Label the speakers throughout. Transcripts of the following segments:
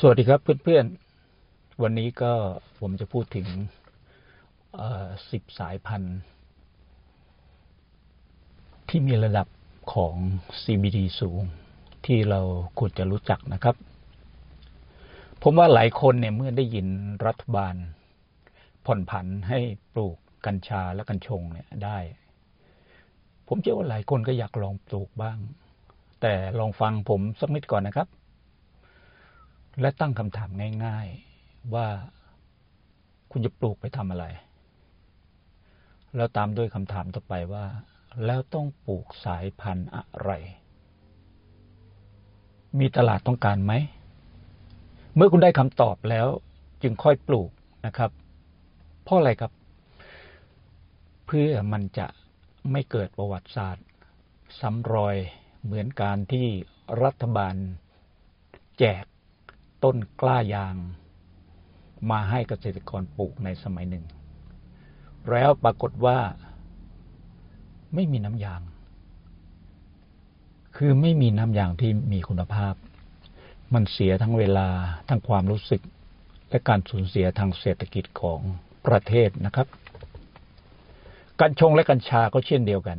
Speaker 1: สวัสดีครับเพื่อนๆ วันนี้ก็ผมจะพูดถึงสิบสายพันธุ์ ที่มีระดับของ CBD สูง ที่เราควรจะรู้จักนะครับ ผมว่าหลายคนเนี่ยเมื่อได้ยินรัฐบาล ผ่อนผันให้ปลูกกัญชาและกัญชงเนี่ยได้ ผมเชื่อว่าหลายคนก็อยากลองปลูกบ้าง แต่ลองฟังผมสักนิดก่อนนะครับ และตั้งคำถามง่าย ๆว่าคุณจะปลูกไปทำอะไร แล้วตามด้วยคำถามต่อไปว่า แล้วต้องปลูกสายพันธุ์อะไร มีตลาดต้องการไหม เมื่อคุณได้คำตอบแล้วจึงค่อยปลูกนะครับ เพราะอะไรครับ เพื่อมันจะไม่เกิดประวัติศาสตร์ซ้ำรอยเหมือนการที่รัฐบาลแจก ต้นกล้ายาง มาให้เกษตรกรปลูกในสมัยหนึ่ง แล้วปรากฏว่าไม่มีน้ำยาง คือไม่มีน้ำยางที่มีคุณภาพ มันเสียทั้งเวลา ทั้งความรู้สึก และการสูญเสียทางเศรษฐกิจของประเทศนะครับ กัญชงและกัญชาก็เช่นเดียวกัน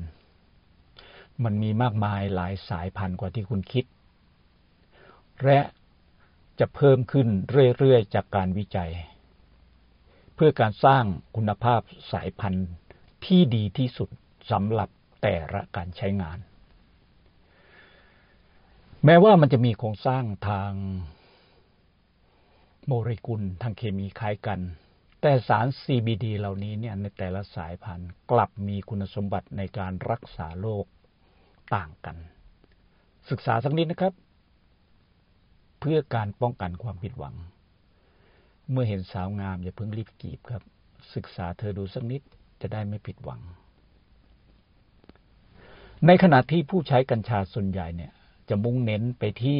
Speaker 1: มันมีมากมายหลายสายพันธุ์กว่าที่คุณคิด และ จะเพิ่มขึ้นเรื่อยๆ จากการวิจัย เพื่อการสร้างคุณภาพสายพันธุ์ที่ดีที่สุดสำหรับแต่ละการใช้งาน แม้ว่ามันจะมีโครงสร้างทางโมเลกุลทางเคมีคล้ายกัน แต่สาร CBD เหล่านี้เนี่ยในแต่ละสายพันธุ์กลับมีคุณสมบัติในการรักษาโรคต่างกัน ศึกษาสักนิดนะครับ เพื่อการป้องกันความผิดหวัง เมื่อเห็นสาวงามอย่าเพิ่งรีบกีบครับ ศึกษาเธอดูสักนิดจะได้ไม่ผิดหวัง ในขณะที่ผู้ใช้กัญชาส่วนใหญ่เนี่ย จะมุ่งเน้นไปที่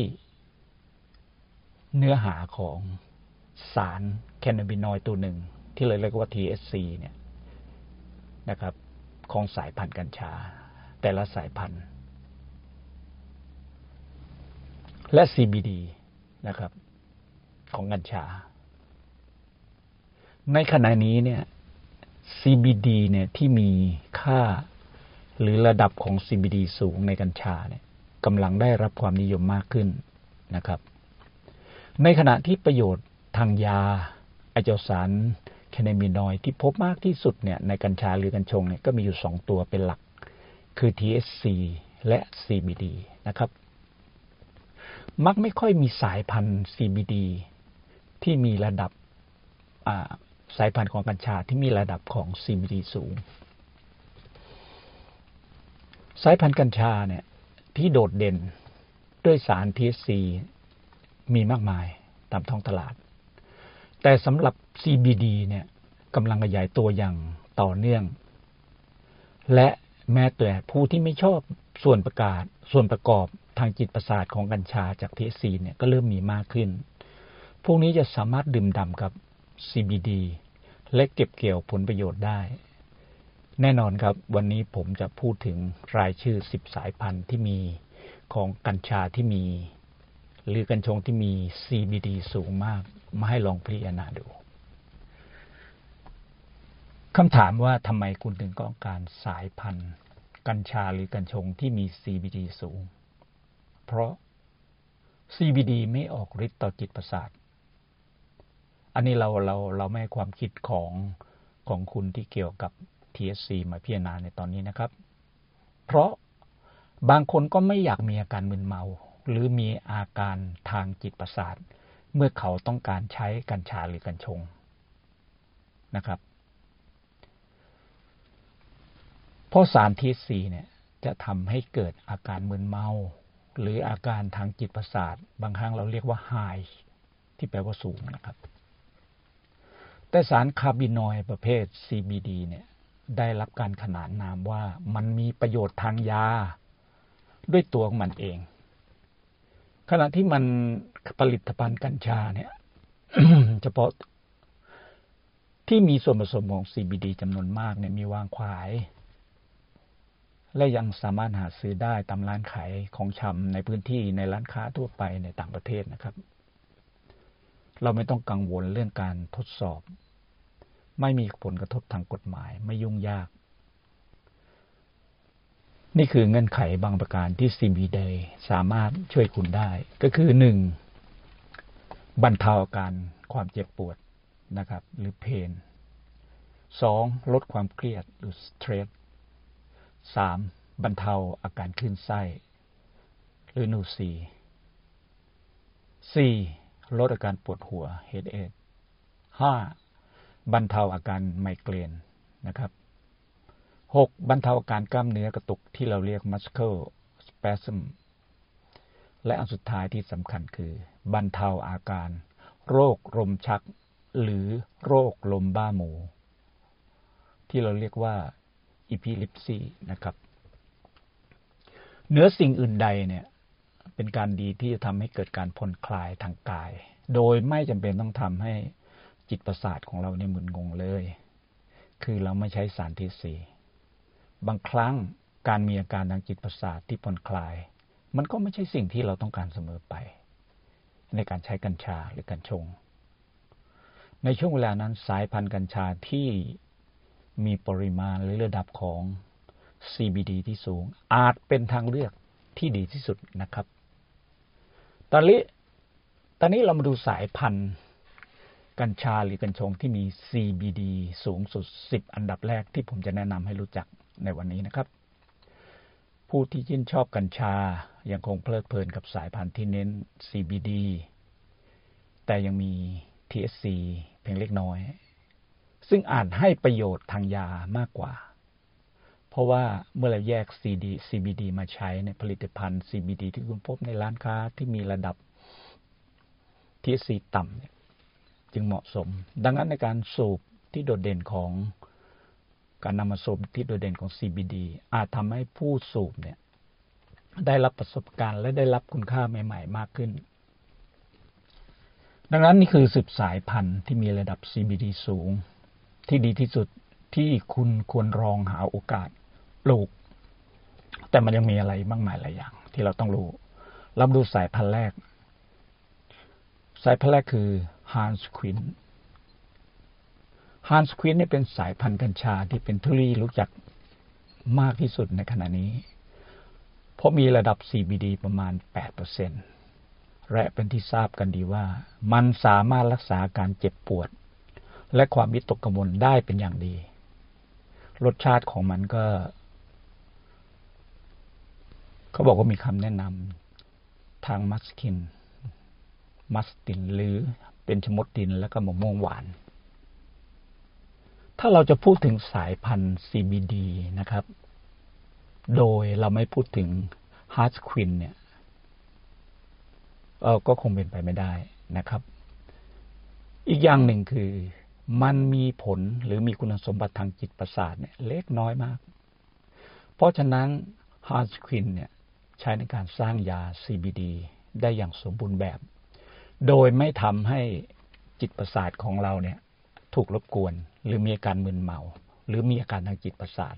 Speaker 1: เนื้อหาของสารแคนนาบินอยตัวหนึ่ง ที่เลยเรียกว่า THC เนี่ยนะครับ ของสายพันธุ์กัญชา แต่ละสายพันธุ์ และ CBD นะครับ ของกัญชา ในขณะนี้เนี่ย CBD เนี่ยที่มีค่าหรือระดับของ CBD สูงในกัญชาเนี่ยกำลังได้รับความนิยมมากขึ้นนะครับ ในขณะที่ประโยชน์ทางยาไอเจสารแคนามินอยที่พบมากที่สุดเนี่ยในกัญชาหรือกัญชงเนี่ยก็มีอยู่สองตัวเป็นหลัก คือ THC และ CBD นะครับ มักไม่ค่อยมีสายพันธุ์ CBD ที่มีระดับสายพันธุ์ของกัญชาที่มีระดับของ CBD สูง สายพันธุ์กัญชาเนี่ยที่โดดเด่นด้วยสาร THC มีมากมายตามท้องตลาด แต่สำหรับ CBD เนี่ยกำลังขยายตัวอย่างต่อเนื่อง และแม้แต่ผู้ที่ไม่ชอบส่วนประกาศส่วนประกอบ ทางจิตประสาทของกัญชาจากเทซีเนี่ยก็เริ่มมีมากขึ้น พวกนี้จะสามารถดื่มด่ำกับ CBD และเก็บเกี่ยวผลประโยชน์ได้ แน่นอนครับ วันนี้ผมจะพูดถึงรายชื่อ 10 สายพันธุ์ที่มีของกัญชาที่มี หรือกัญชงที่มี CBD สูงมาก มาให้ลองพิจารณาดูคำถามว่าทำไมคุณถึงต้องการสายพันธุ์ กัญชาหรือกัญชงที่มี CBD สูง เพราะ CBD ไม่ออกฤทธิ์ต่อจิตประสาท อันนี้เราเราเราไม่ให้ความคิดของของคุณที่เกี่ยวกับ TSC มาพิจารณาในตอนนี้นะครับ เพราะบางคนก็ไม่อยากมีอาการมึนเมา หรือมีอาการทางจิตประสาท เมื่อเขาต้องการใช้กัญชาหรือกัญชงนะครับเพราะสารทีสีเนี่ยจะทำให้เกิดอาการมึนเมา หรืออาการทางจิตประสาท บางครั้งเราเรียกว่าไฮที่แปลว่าสูงนะครับ แต่สารคาร์บินอยประเภท CBD เนี่ยได้รับการขนานนามว่ามันมีประโยชน์ทางยา ด้วยตัวของมันเอง ขณะที่มันผลิตภัณฑ์กัญชาเนี่ยเฉพาะที่มีส่วนผสมของ CBD จำนวนมากเนี่ยมีวางขาย และยังสามารถหาซื้อได้ตามร้านขายของชำในพื้นที่ในร้านค้าทั่วไปในต่างประเทศนะครับ เราไม่ต้องกังวลเรื่องการทดสอบ ไม่มีผลกระทบทางกฎหมายไม่ยุ่งยาก นี่คือเงื่อนไขบางประการที่ CBD สามารถช่วยคุณได้ ก็คือหนึ่งบรรเทาอาการความเจ็บปวดนะครับ หรือเพนสองลดความเครียดหรือสเตรส สามบรรเทาอาการคลื่นไส้หรือนูซีสี่ลดอาการปวดหัว headache ห้าบรรเทาอาการไมเกรนนะครับหกบรรเทาอาการกล้ามเนื้อกระตุกที่เราเรียก muscle spasm และอันสุดท้ายที่สำคัญคือ บรรเทาอาการ โรคลมชัก หรือโรคลมบ้าหมู ที่เราเรียกว่า epilepsy นะครับเหนือสิ่งอื่นใดเนี่ยเป็นการดีที่จะทำให้เกิดการผ่อนคลายทางกาย โดยไม่จำเป็นต้องทำให้จิตประสาทของเราเนี่ยมึนงงเลย คือเราไม่ใช้สารที่สีบางครั้งการมีอาการทางจิตประสาทที่ผ่อนคลาย มันก็ไม่ใช่สิ่งที่เราต้องการเสมอไป ในการใช้กัญชาหรือกัญชง ในช่วงเวลานั้นสายพันธุ์กัญชาที่ มีปริมาณหรือระดับของ CBD ที่สูง อาจเป็นทางเลือกที่ดีที่สุดนะครับ ตอนนี้ตอนนี้เรามาดูสายพันธุ์กัญชาหรือกัญชงที่มี CBD สูงสุด 10 อันดับแรกที่ผมจะแนะนำให้รู้จักในวันนี้นะครับ ผู้ที่ชื่นชอบกัญชายังคงเพลิดเพลินกับสายพันธุ์ที่เน้น CBD แต่ยังมี THC เพียงเล็กน้อย ซึ่งอาจให้ประโยชน์ทางยามากกว่า เพราะว่าเมื่อเราแยก CD CBD มาใช้ในผลิตภัณฑ์ CBD ที่คุณพบในร้านค้าที่มีระดับ THC ต่ำเนี่ยจึงเหมาะสม ดังนั้นในการสูบที่โดดเด่นของการนำมาสูบที่โดดเด่นของ CBD อาจทำให้ผู้สูบเนี่ยได้รับประสบการณ์และได้รับคุณค่าใหม่ ๆ มากขึ้น ดังนั้นนี่คือสิบสายพันธุ์ที่มีระดับ CBD สูง ที่ดีที่สุดที่คุณควรลองหาโอกาสปลูก แต่มันยังมีอะไรมากมายหลายอย่าง ที่เราต้องรู้ รับดูสายพันธุ์แรก สายพันธุ์แรกคือ Hans Quinn ฮันส์ควินนี่เป็นสายพันธุ์กัญชาที่เป็นทุลีรู้จักมากที่สุดในขณะนี้ เพราะมีระดับ CBD ประมาณ 8%และเป็นที่ทราบกันดีว่า มันสามารถรักษาการเจ็บปวด และความวิตกกังวลได้เป็นอย่างดี รสชาติของมันก็ เขาบอกว่ามีคำแนะนำทางมัสคิน มัสตินหรือเป็นชมดดินและก็มะม่วงหวาน ถ้าเราจะพูดถึงสายพันธุ์ CBD นะครับ โดยเราไม่พูดถึง h a r t q u i n เนี่ยก็คงเป็นไปไม่ได้นะครับ อีกอย่างหนึ่งคือ มันมีผลหรือมีคุณสมบัติทางจิตประสาทเนี่ยเล็กน้อยมาก เพราะฉะนั้น h a r t q u i n เนี่ยใช้ในการสร้างยา CBD ได้อย่างสมบูรณ์แบบ โดยไม่ทำให้จิตประสาทของเราเนี่ยถูกรบกวน หรือมีอาการมึนเมา หรือมีอาการทางจิตประสาท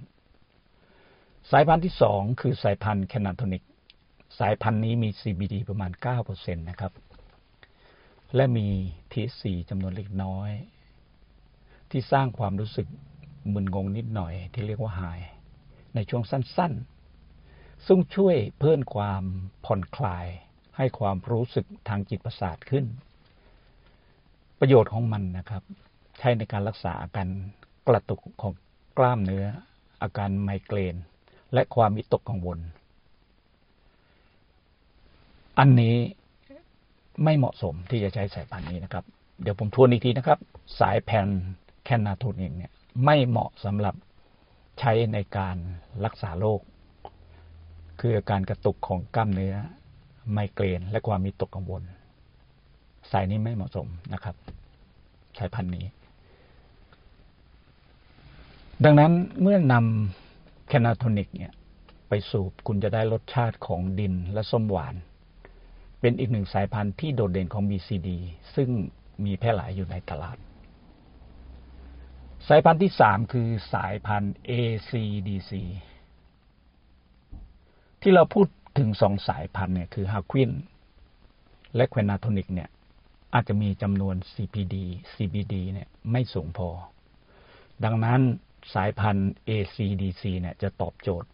Speaker 1: สายพันธุ์ที่สองคือสายพันธุ์แคนาโทนิก สายพันธุ์นี้มี CBD ประมาณ 9%นะครับ และมี THC จำนวนเล็กน้อย ที่สร้างความรู้สึกมึนงงนิดหน่อย ที่เรียกว่าหาย ในช่วงสั้นๆ ซึ่งช่วยเพิ่มความผ่อนคลาย ให้ความรู้สึกทางจิตประสาทขึ้น ประโยชน์ของมันนะครับ ใช้ในการรักษาอาการกระตุกของกล้ามเนื้อ อาการไมเกรน และความวิตกกังวล อันนี้ไม่เหมาะสมที่จะใช้สายพันธุ์นี้นะครับ เดี๋ยวผมทวนอีกทีนะครับ สายพัน ธุ์ Cannatonic เนี่ยไม่เหมาะสำหรับใช้ในการรักษาโรคคืออาการกระตุกของกล้ามเนื้อ ไมเกรน และความวิตกกังวล สายนี้ไม่เหมาะสมนะครับ สายพันธุ์นี้ ดังนั้นเมื่อนำ Cannatonic เนี่ยไปสูบคุณจะได้รสชาติของดินและส้มหวาน เป็นอีกหนึ่งสายพันธุ์ที่โดดเด่นของ BCD ซึ่งมีแพร่หลายอยู่ในตลาด สายพันธุ์ที่สามคือสายพันธุ์ ACDC ที่เราพูดถึงสองสายพันธุ์เนี่ยคือฮาควินและแคนาโทนิกเนี่ยอาจจะมีจำนวน CPD CBD เนี่ยไม่สูงพอ ดังนั้นสายพันธุ์ ACDC เนี่ยจะตอบโจทย์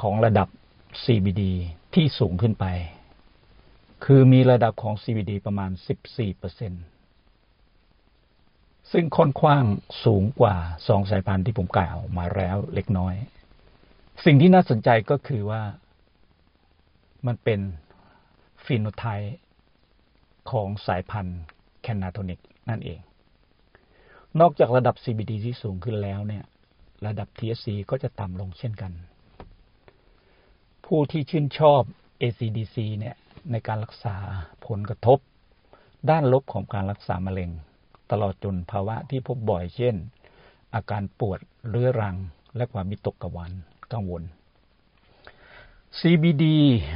Speaker 1: ของระดับ CBD ที่สูงขึ้นไป คือมีระดับของ CBD ประมาณ 14%ซึ่ ซึ่งค่อนข้างสูงกว่าสองสายพันธุ์ที่ผมกล่าวมาแล้วเล็กน้อย สิ่งที่น่าสนใจก็คือว่ามันเป็นฟีโนไทป์ของสายพันธุ์แคนาโทนิกนั่นเอง นอกจากระดับ CBD ที่สูงขึ้นแล้วเนี่ย ระดับ THC ก็จะต่ำลงเช่นกัน ผู้ที่ชื่นชอบ ACDC เนี่ยในการรักษาผลกระทบ ด้านลบของการรักษามะเร็ง ตลอดจนภาวะที่พบบ่อยเช่น อาการปวดเรื้อรังและความมิตกกวนกังวล CBD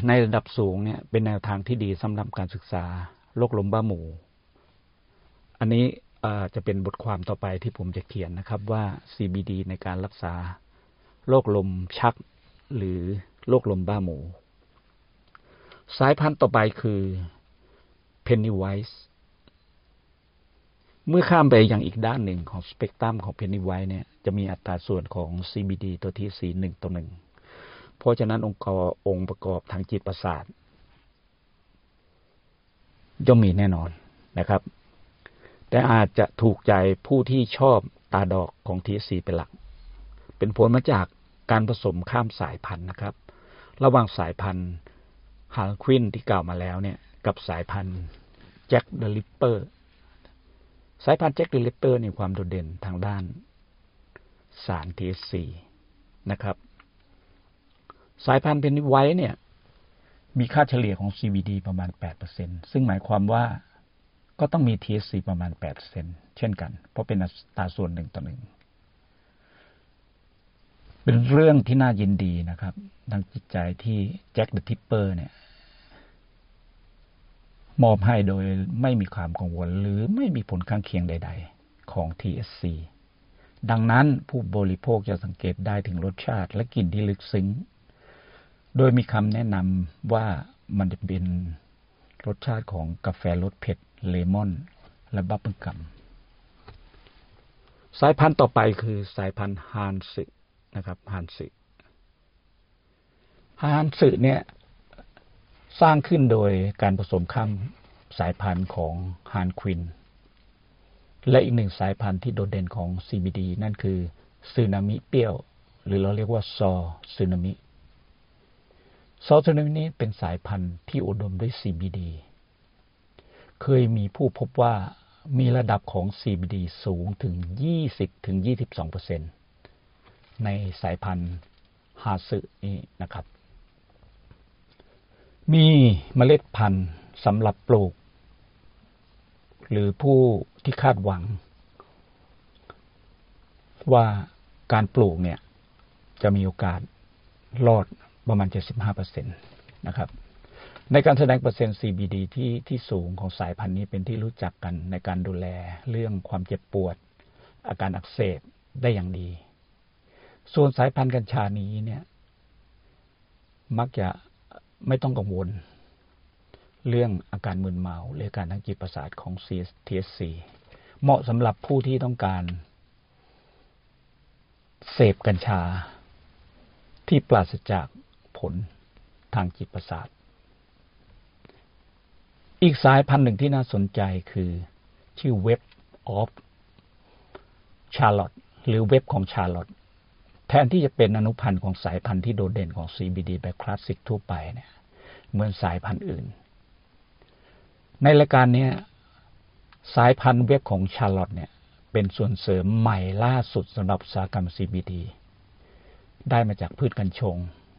Speaker 1: ในระดับสูงเนี่ยเป็นแนวทางที่ดีสำหรับการศึกษาโรคลมบ้าหมู อันนี้จะเป็นบทความต่อไปที่ผมจะเขียนนะครับว่า CBD ในการรักษาโรคลมชัก หรือโรคลมบ้าหมู สายพันธุ์ต่อไปคือ Pennywise เมื่อข้ามไปยังอีกด้านหนึ่งของสเปกตรัมของ Pennywise เนี่ยจะมีอัตราส่วนของ CBD ตัวที่สีหนึ่งต่อหนึ่งเพราะฉะนั้นองค์กรองค์ประกอบทางจิตประสาทย่อมมีแน่นอนนะครับ แต่อาจจะถูกใจผู้ที่ชอบตาดอกของ THC เป็นหลัก เป็นผลมาจากการผสมข้ามสายพันธุ์นะครับ ระหว่างสายพันธุ์ Harlequin ที่กล่าวมาแล้วเนี่ย กับสายพันธุ์ Jack the Ripper สายพันธุ์ Jack the Ripper มีความโดดเด่นทางด้านสาร THC นะครับ สายพันธุ์เป็นไว้เนี่ย มีค่าเฉลี่ยของ CBD ประมาณ 8%ซึ่งหมายความว่าก็ต้องมี THC ประมาณ 8%เช่นกัน เพราะเป็นอัตราส่วนหนึ่งต่อหนึ่ง เป็นเรื่องที่น่ายินดีนะครับทางจิตใจที่แจ็คเดอะทิปเปอร์เนี่ย มอบให้โดยไม่มีความกังวลหรือไม่มีผลข้างเคียงใด ๆ ของ THC ดังนั้นผู้บริโภคจะสังเกตได้ถึงรสชาติและกลิ่นที่ลึกซึ้ง โดยมีคำแนะนำว่ามันจะเป็นรสชาติของกาแฟรสเผ็ด เลมอน และบับเบิลกัมสายพันธุ์ต่อไปคือสายพันธุ์ฮานสึนะครับฮานสึฮานสึเนี่ย สร้างขึ้นโดยการผสมข้ามสายพันธุ์ของฮานควิน และอีกหนึ่งสายพันธุ์ที่โดดเด่นของ CBD นั่นคือซึนามิเปรี้ยว หรือเราเรียกว่าซอซึนามิ ซอสเนามินี้เป็นสายพันธุ์ที่อุดมด้วย CBD เคยมีผู้พบว่ามีระดับของ CBD สูงถึง 20ถึง22เปอร์เซ็นในสายพันธุ์ฮาสึนี้นะครับ มีเมล็ดพันธุ์สำหรับปลูก หรือผู้ที่คาดหวัง ว่าการปลูกเนี่ย จะมีโอกาสรอดประมาณ 75%นะครับ ในการแสดงเปอร์เซ็นต์ CBD ที่ที่สูงของสายพันธุ์นี้เป็นที่รู้จักกันในการดูแลเรื่องความเจ็บปวด อาการอักเสบได้อย่างดี ส่วนสายพันธุ์กัญชานี้เนี่ย มักจะ ไม่ต้องกังวล เรื่องอาการมึนเมาหรืออาการทางจิตประสาทของ TSC เหมาะสำหรับผู้ที่ต้องการ เสพกัญชา ที่ปราศจากผลทางจิตประสาท อีกสายพันธุ์หนึ่งที่น่าสนใจคือ ชื่อเว็บออฟชาร์ลอตหรือเว็บของชาร์ลอต แทนที่จะเป็นอนุพันธ์ของสายพันธุ์ที่โดดเด่นของ CBD แบบคลาสสิกทั่วไปเนี่ย เหมือนสายพันธุ์อื่น ในรายการนี้สายพันธุ์เว็บของชาร์ลอตเนี่ย เป็นส่วนเสริมใหม่ล่าสุดสำหรับอุตสาหกรรม CBD ได้มาจากพืชกัญชง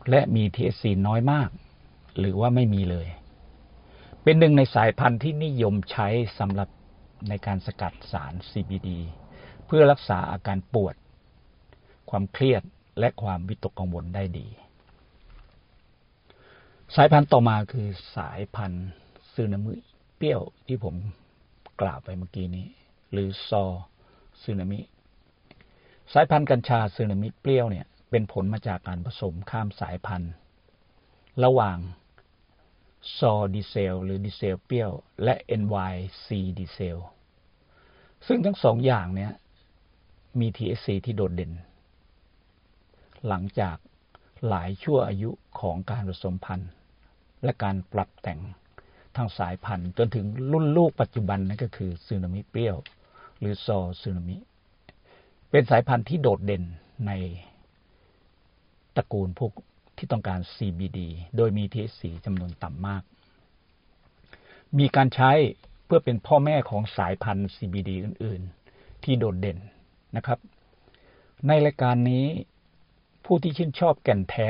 Speaker 1: และมี THC น้อยมาก หรือว่าไม่มีเลย เป็นหนึ่งในสายพันธุ์ที่นิยมใช้สำหรับในการสกัดสาร CBD เพื่อรักษาอาการปวด ความเครียดและความวิตกกังวลได้ดี สายพันธุ์ต่อมาคือสายพันธุ์ซึนามิเปรี้ยวที่ผมกล่าวไปเมื่อกี้นี้ หรือซอซึนามิ สายพันธุ์กัญชาซึนามิเปรี้ยวเนี่ยเป็นผลมาจากการผสมข้ามสายพันธุ์ ระหว่างซอดีเซล หรือดีเซลเปรี้ยว และ NYC ดีเซลซึ่งทั้งสองอย่างเนี้ยมี THC ที่โดดเด่น หลังจากหลายชั่วอายุของการผสมพันธุ์ และการปรับแต่งทางสายพันธุ์จนถึงรุ่นลูกปัจจุบันนั่นก็คือซูนามิเปรี้ยว หรือซอซูนามิ เป็นสายพันธุ์ที่โดดเด่นในตระกูลพวกที่ต้องการ CBD โดยมี THC จำนวนต่ำมาก มีการใช้เพื่อเป็นพ่อแม่ของสายพันธุ์ CBD อื่น ๆ ที่โดดเด่นนะครับ ในรายการนี้ ผู้ที่ชื่นชอบแก่นแท้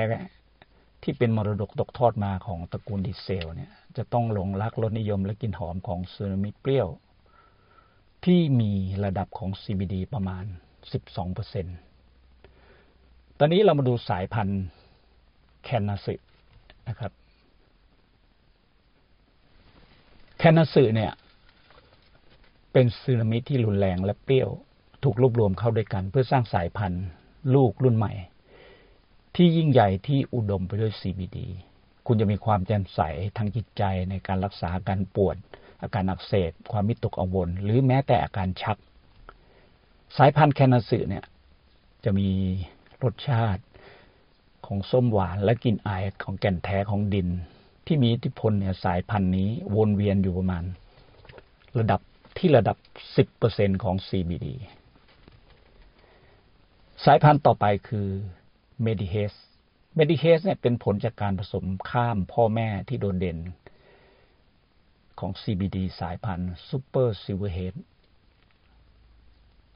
Speaker 1: ที่เป็นมรดกตกทอดมาของตระกูลดีเซลเนี่ย จะต้องหลงรักรสนิยมและกลิ่นหอมของซูนามิเปรี้ยว ที่มีระดับของ CBD ประมาณ 12%ตอนนี้เรามาดูสายพันธุ์แคนนาสึนะครับแคนนาสึเนี่ย เป็นซึนามิที่รุนแรงและเปรี้ยว ถูกรวบรวมเข้าด้วยกัน เพื่อสร้างสายพันธุ์ลูกรุ่นใหม่ ที่ยิ่งใหญ่ที่อุดมไปด้วย CBD คุณจะมีความแจ่มใสทางจิตใจในการรักษาการปวด อาการอักเสบ ความมิตกกังวล หรือแม้แต่อาการชัก สายพันธุ์แคนนาสึเนี่ย จะมีรสชาติของส้มหวานและกลิ่นอายของแก่นแท้ของดิน ที่มีอิทธิพลเนี่ยสายพันธุ์นี้วนเวียนอยู่ประมาณ ระดับที่ระดับ 10%ของ CBD สายพันธุ์ต่อไปคือ m e d i h a s m e d i h a s เนี่ยเป็นผลจากการผสมข้ามพ่อแม่ที่โดดเด่น ของ CBD สายพันธุ์ Super Silverhead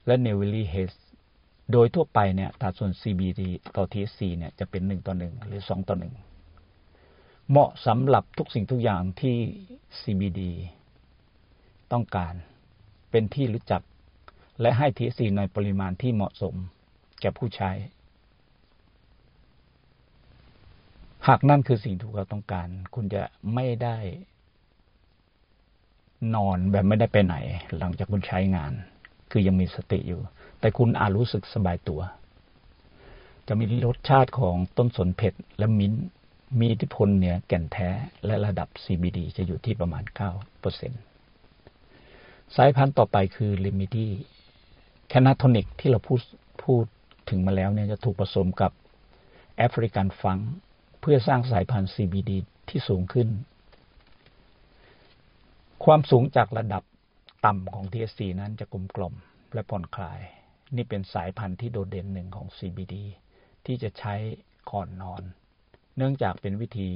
Speaker 1: และ n e v i l l y h a s โดยทั่วไปเนี่ยตัดส่วน CBD ต่อ THC เนี่ยจะเป็นหนึ่งต่อหนึ่งหรือสองต่อหนึ่งเหมาะสำหรับทุกสิ่งทุกอย่างที่ CBD ต้องการเป็นที่รู้จัก และให้ THC ในปริมาณที่เหมาะสม แก่ผู้ใช้ หากนั่นคือสิ่งที่เราต้องการ คุณจะไม่ได้นอนแบบไม่ได้ไปไหน หลังจากคุณใช้งาน คือยังมีสติอยู่ แต่คุณอาจรู้สึกสบายตัว จะมีรสชาติของต้นสนเผ็ดและมิ้นต์มีอิทธิพลเหนือแก่นแท้และระดับ CBD จะอยู่ที่ประมาณ 9%สายพันธุ์ต่อไปคือ Remedy Cannatonic ที่เราพูดพูดถึงมาแล้วเนี่ยจะถูกผสมกับแอฟริกันฟัง เพื่อสร้างสายพันธุ์ CBD ที่สูงขึ้น ความสูงจากระดับต่ำของ THC นั้นจะกลมกล่อมและผ่อนคลาย นี่เป็นสายพันธุ์ที่โดดเด่นหนึ่งของ CBD ที่จะใช้ก่อนนอน เนื่องจากเป็นวิธี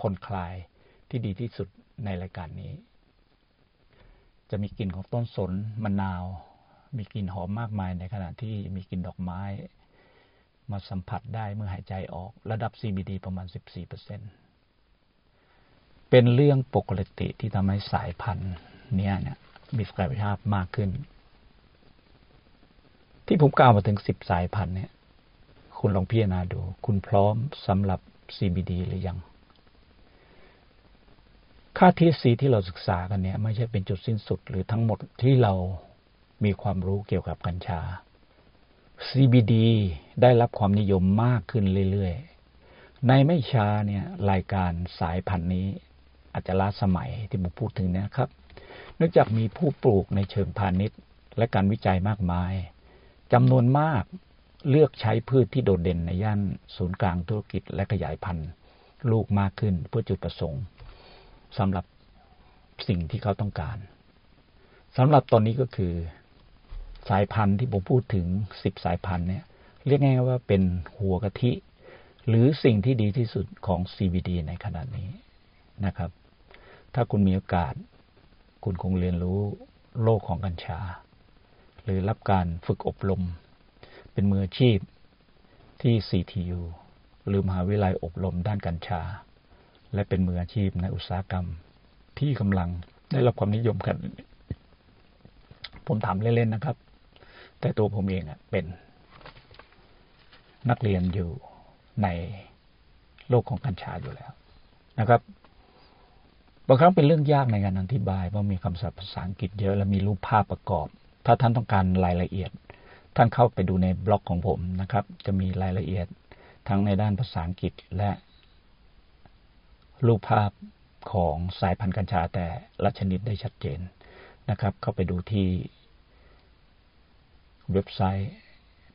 Speaker 1: ผ่อนคลายที่ดีที่สุดในรายการนี้ จะมีกลิ่นของต้นสนมะนาว มีกลิ่นหอมมากมายในขณะที่มีกลิ่นดอกไม้ มาสัมผัสได้เมื่อหายใจออกระดับ CBD ประมาณ 14%เป็นเรื่องปกติที่ทำให้สายพันธุ์นี้เนี่ยมีศักยภาพมากขึ้น ที่ผมกล่าวมาถึงสิบสายพันธุ์เนี่ย คุณลองพิจารณาดู คุณพร้อมสำหรับ CBD หรือยัง ค่าทีซีที่เราศึกษากันเนี่ย ไม่ใช่เป็นจุดสิ้นสุดหรือทั้งหมดที่เรามีความรู้เกี่ยวกับกัญชา CBD ได้รับความนิยมมากขึ้นเรื่อยๆ ในไม่ช้าเนี่ยรายการสายพันธุ์นี้อาจจะล้าสมัยที่ผมพูดถึงนะครับ เนื่องจากมีผู้ปลูกในเชิงพาณิชย์ และการวิจัยมากมายจำนวนมากเลือกใช้พืชที่โดดเด่นในย่านศูนย์กลางธุรกิจและขยายพันธุ์ลูกมากขึ้นเพื่อจุดประสงค์สำหรับสิ่งที่เขาต้องการสำหรับตอนนี้ก็คือ สายพันธุ์ที่ผมพูดถึงสิบสายพันธุ์เนี่ย เรียกง่ายว่าเป็นหัวกะทิ หรือสิ่งที่ดีที่สุดของ CBD ในขณะนี้นะครับ ถ้าคุณมีโอกาส คุณคงเรียนรู้โลกของกัญชา หรือรับการฝึกอบรม เป็นมืออาชีพที่ CTU หรือมหาวิทยาลัยอบรมด้านกัญชา และเป็นมืออาชีพในอุตสาหกรรมที่กำลังได้รับความนิยมกัน ผมถามเล่นๆนะครับ แต่ตัวผมเองเป็นนักเรียนอยู่ในโลกของกัญชาอยู่แล้วนะครับ บางครั้งเป็นเรื่องยากในการอธิบายเพราะมีคำศัพท์ภาษาอังกฤษเยอะและมีรูปภาพประกอบ ถ้าท่านต้องการรายละเอียด ท่านเข้าไปดูในบล็อกของผมนะครับ จะมีรายละเอียดทั้งในด้านภาษาอังกฤษและ รูปภาพของสายพันธุ์กัญชาแต่ละชนิดได้ชัดเจนนะครับ เข้าไปดูที่ เว็บไซต์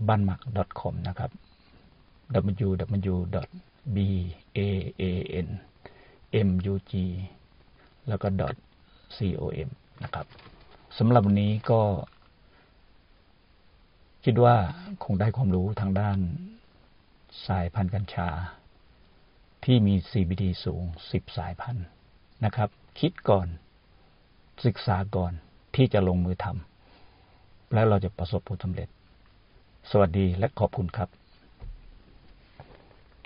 Speaker 1: บ้านหมัก .com นะครับ www.banmug แล้วก็ .com นะครับสำหรับวันนี้ก็ คิดว่าคงได้ความรู้ทางด้านสายพันธุ์กัญชา ที่มี CBD สูง 10 สายพันธุ์นะครับ คิดก่อนศึกษาก่อนที่จะลงมือทำ แล้วเราจะประสบผลสำเร็จ สวัสดีและขอบคุณครับ